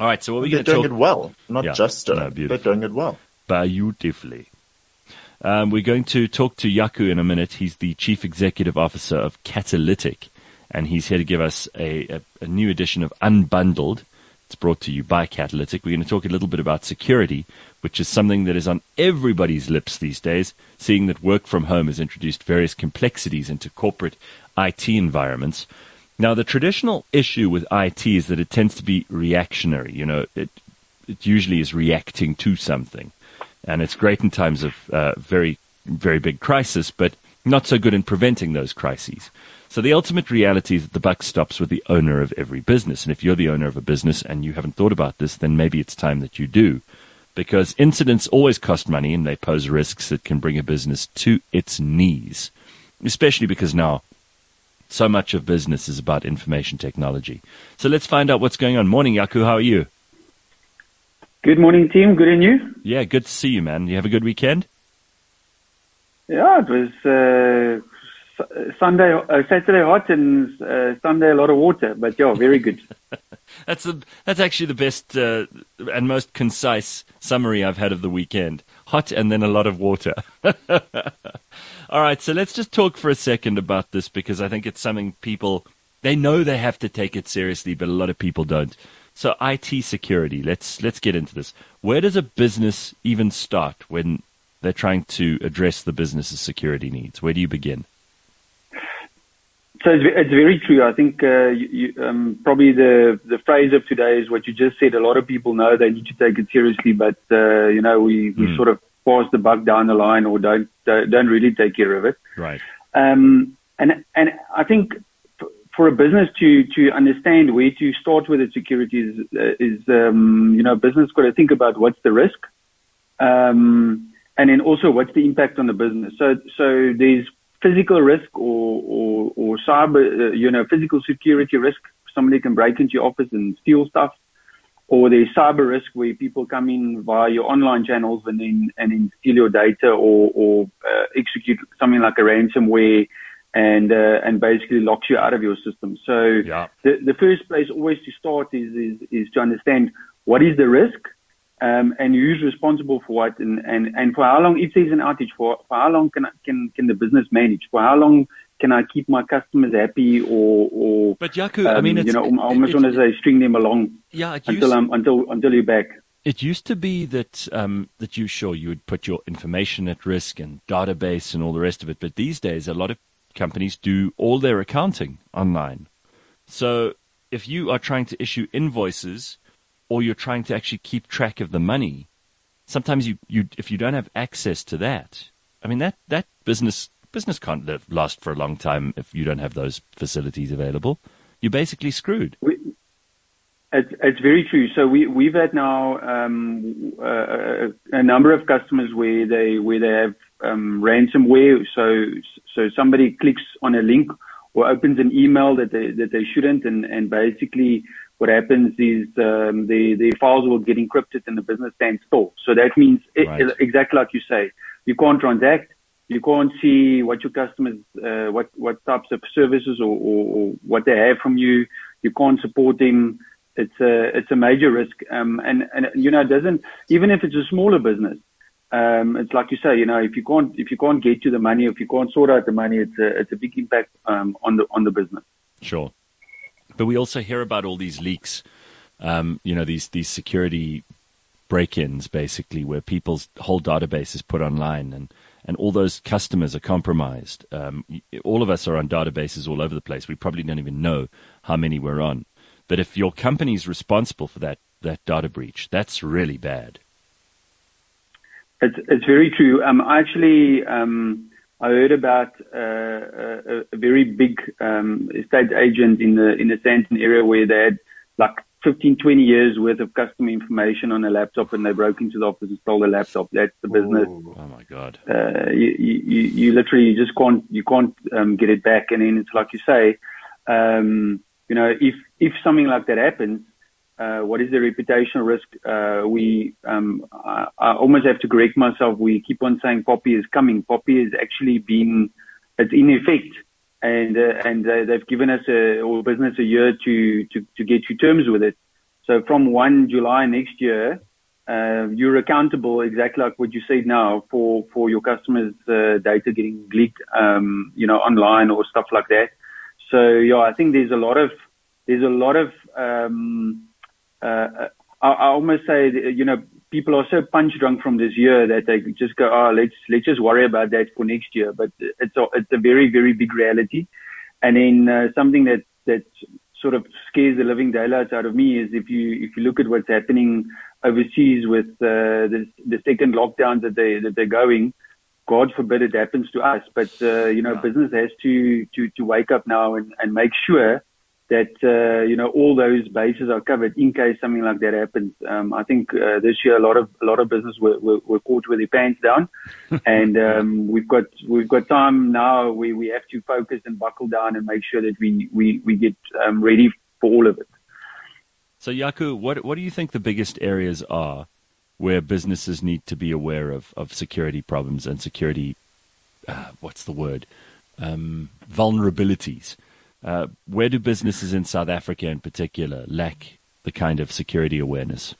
All right, so what are we They're doing it well, not Yeah. just uh, No, they're doing it well. beautifully. Um, we're going to talk to Jaco in a minute. He's the Chief Executive Officer of Catalytic, and he's here to give us a, a, a new edition of Unbundled. It's brought to you by Catalytic. We're going to talk a little bit about security, which is something that is on everybody's lips these days, seeing that work from home has introduced various complexities into corporate IT environments. Now, the traditional issue with IT is that it tends to be reactionary. You know, it, it usually is reacting to something. And it's great in times of uh, very, very big crisis, but not so good in preventing those crises. So the ultimate reality is that the buck stops with the owner of every business. And if you're the owner of a business and you haven't thought about this, then maybe it's time that you do. Because incidents always cost money and they pose risks that can bring a business to its knees. Especially because now so much of business is about information technology. So let's find out what's going on. Morning, Jaco. How are you? Good morning, team. Good and you? Yeah, good to see you, man. You have a good weekend? Yeah, it was uh, Sunday, uh, Saturday hot and uh, Sunday a lot of water, but yeah, very good. That's the that's actually the best uh, and most concise summary I've had of the weekend. Hot and then a lot of water. All right, so let's just talk for a second about this because I think it's something people they know they have to take it seriously, but a lot of people don't. So IT security. Let's let's get into this. Where does a business even start when they're trying to address the business's security needs? Where do you begin? So it's, it's very true. I think uh, you, um, probably the the phrase of today is what you just said. A lot of people know they need to take it seriously, but uh, you know we, we Mm. sort of pass the buck down the line or don't don't really take care of it. Right. Um, and and I think f- for a business to to understand where to start with its security is, uh, is um, you know business got to think about what's the risk, um, and then also what's the impact on the business. So so there's physical risk or or, or cyber uh, you know physical security risk. Somebody can break into your office and steal stuff. Or there's cyber risk where people come in via your online channels and then and then steal your data or, or uh, execute something like a ransomware and uh, and basically locks you out of your system. So Yeah. the the first place always to start is is, is to understand what is the risk um, and who's responsible for what and, and, and for how long if there's an outage for for how long can I- can can the business manage for how long can I keep my customers happy or or But Jaco, I mean, um, it's, you know I almost want to say string them along yeah, until I'm until until you're back. It used to be that um, that you sure you would put your information at risk and database and all the rest of it, but these days a lot of companies do all their accounting online. So if you are trying to issue invoices or you're trying to actually keep track of the money, sometimes you, you if you don't have access to that, I mean that that business business can't live, last for a long time if you don't have those facilities available. You're basically screwed. We, it's, it's very true. So we we've had now um, uh, a number of customers where they where they have um, ransomware. So so somebody clicks on a link or opens an email that they that they shouldn't, and and basically what happens is um, the the files will get encrypted and the business stands still. So that means it, exactly like you say, you can't transact. You can't see what your customers, uh, what what types of services or, or, or what they have from you. You can't support them. It's a it's a major risk. Um, and and you know, it doesn't even if it's a smaller business. Um, it's like you say, you know, if you can't if you can't get to the money, if you can't sort out the money, it's a it's a big impact um, on the on the business. Sure. But we also hear about all these leaks, um, you know, these, these security break ins, basically, where people's whole database is put online and, and all those customers are compromised. Um, all of us are on databases all over the place. We probably don't even know how many we're on. But if your company's responsible for that, that data breach, that's really bad. It's it's very true. Um, I actually um, I heard about uh, a, a very big um, estate agent in the in the Sandton area where they had like 15, 20 years worth of customer information on a laptop, and they broke into the office and stole the laptop. That's the business. Oh my God. Uh, you, you you literally just can't you can't um, get it back. And then it's like you say, um, you know, if if something like that happens, what is the reputational risk? Uh, we, um, I, almost have to correct myself. We keep on saying POPI is coming. POPI is actually been, it's in effect. And, uh, and uh, they've given us a, or business a year to, get to terms with it. So from 1 July next year, uh, you're accountable exactly like what you said now for, for your customers' uh, data getting leaked, um, you know, online or stuff like that. So yeah, I think there's a lot of there's a lot of, uh, I, I almost say, you know, people are so punch drunk from this year that they just go, oh, let's, let's just worry about that for next year. But it's a, it's a very, very big reality. And then, uh, something that, that sort of scares the living daylights out of me is if you, if you look at what's happening overseas with uh, the, the second lockdown that they that they're going. God forbid it happens to us, but uh, you know, yeah. business has to to to wake up now and, and make sure that uh, you know all those bases are covered in case something like that happens. Um, I think uh, this year a lot of a lot of business were, were, were caught with their pants down, and um, we've got we've got time now. We we have to focus and buckle down and make sure that we we we get um, ready for all of it. So, Jaco, what what do you think the biggest areas are where businesses need to be aware of of security problems and security? Uh, what's the word? Um, vulnerabilities. Uh, where do businesses in South Africa, in particular, lack the kind of security awareness?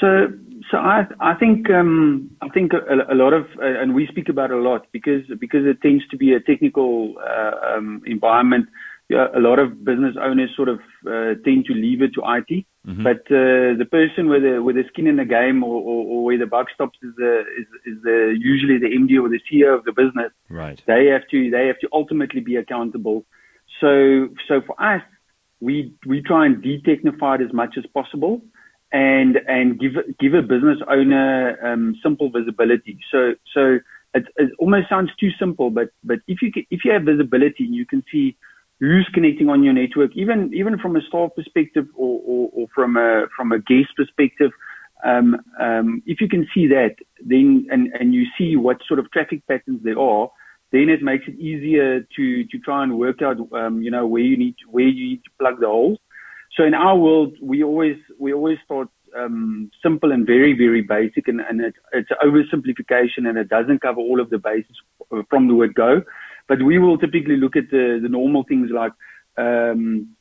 So, so I, I think, um, I think a, a lot of, uh, and we speak about a lot because because it tends to be a technical uh, um, environment yeah, a lot of business owners sort of uh, tend to leave it to IT. Mm-hmm. But uh, the person with the with the skin in the game, or, or, or where the buck stops, is the is, is the usually the MD or the CEO of the business. Right. They have to they have to ultimately be accountable. So so for us, we we try and detechnify it as much as possible, and and give give a business owner um, simple visibility. So so it, it almost sounds too simple, but but if you can, if you have visibility, and you can see who's connecting on your network, even even from a staff perspective or, or, or from a from a guest perspective. Um, um, if you can see that, then and, and you see what sort of traffic patterns there are, then it makes it easier to to try and work out, um, you know, where you need to, where you need to plug the holes. So in our world, we always we always start um, simple and very very basic, and, and it, it's oversimplification, and it doesn't cover all of the bases from the word go. But we will typically look at the, the normal things like, um,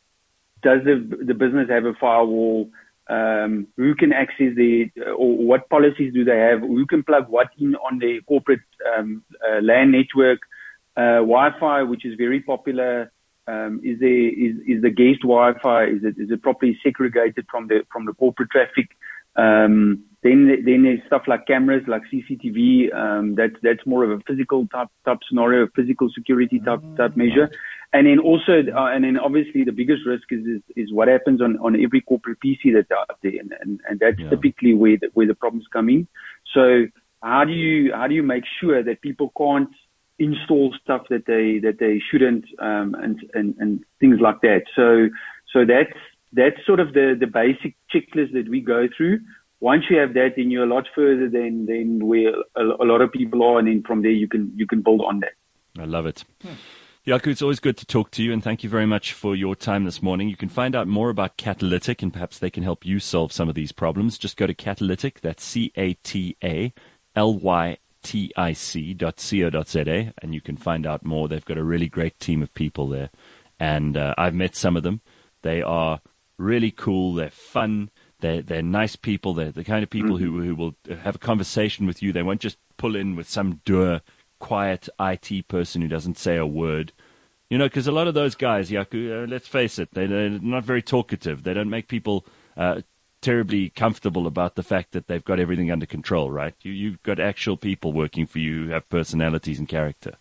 does the, the business have a firewall? Um, who can access the, or what policies do they have? Who can plug what in on their corporate um, uh, LAN network? Uh, Wi-Fi, which is very popular. Um, is there is is the guest Wi-Fi? Is it is it properly segregated from the from the corporate traffic? Um, then, then there's stuff like cameras, like CCTV. Um, that's that's more of a physical type type scenario, physical security type mm. type measure. And then also, uh, and then obviously the biggest risk is is, is what happens on, on every corporate PC that's out there, and and, and that's yeah. typically where the, where the problems come in. So how do you how do you make sure that people can't install stuff that they that they shouldn't, um, and and and things like that. So so that's that's sort of the the basic checklist that we go through once you have that, then you're a lot further than than where a, a, lot of people are, and then from there you can you can build on that. I love it. Hmm. Jaco, it's always good to talk to you, and thank you very much for your time this morning. You can find out more about Catalytic, and perhaps they can help you solve some of these problems. Just go to Catalytic, that's C A T A L Y T I C dot C O dot Z A, and you can find out more. They've got a really great team of people there, and uh, I've met some of them. They are really cool, they're fun, they're, they're nice people. They're the kind of people mm-hmm. who, who will have a conversation with you. They won't just pull in with some dour, quiet IT person who doesn't say a word. You know, because a lot of those guys, Jaco, uh, let's face it, they, they're not very talkative. They don't make people uh, terribly comfortable about the fact that they've got everything under control, right? You, you've got actual people working for you who have personalities and character.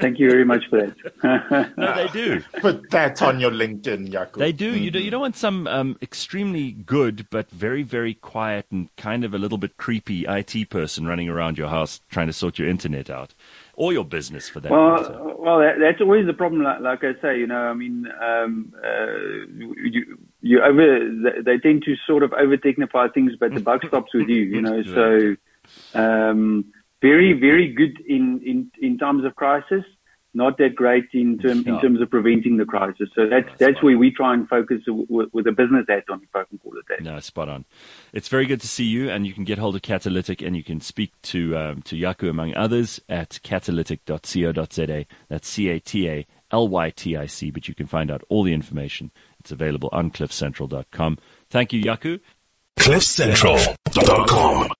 Thank you very much for that. no, they do. Put that on your LinkedIn, Jaco. They do. Mm-hmm. You, do you don't want some um, extremely good but very, very quiet and kind of a little bit creepy IT person running around your house trying to sort your internet out. Or your business, for that well, matter. Well, that, that's always the problem. Like, like, I say, you know, I mean, um, uh, you, you over, they tend to sort of over technify things, but the buck stops with you, you know. So, um, very, very good in, in, in times of crisis, not that great in, term, in terms of preventing the crisis. So that's, no, that's where we try and focus with, with a business hat on, if I can call it that. No, spot on. It's very good to see you, and you can get hold of Catalytic and you can speak to, um, to Jaco, among others, at catalytic.co.za. That's C A T A L-Y-T-I-C, but you can find out all the information. It's available on cliffcentral.com. Thank you, Jaco. cliffcentral.com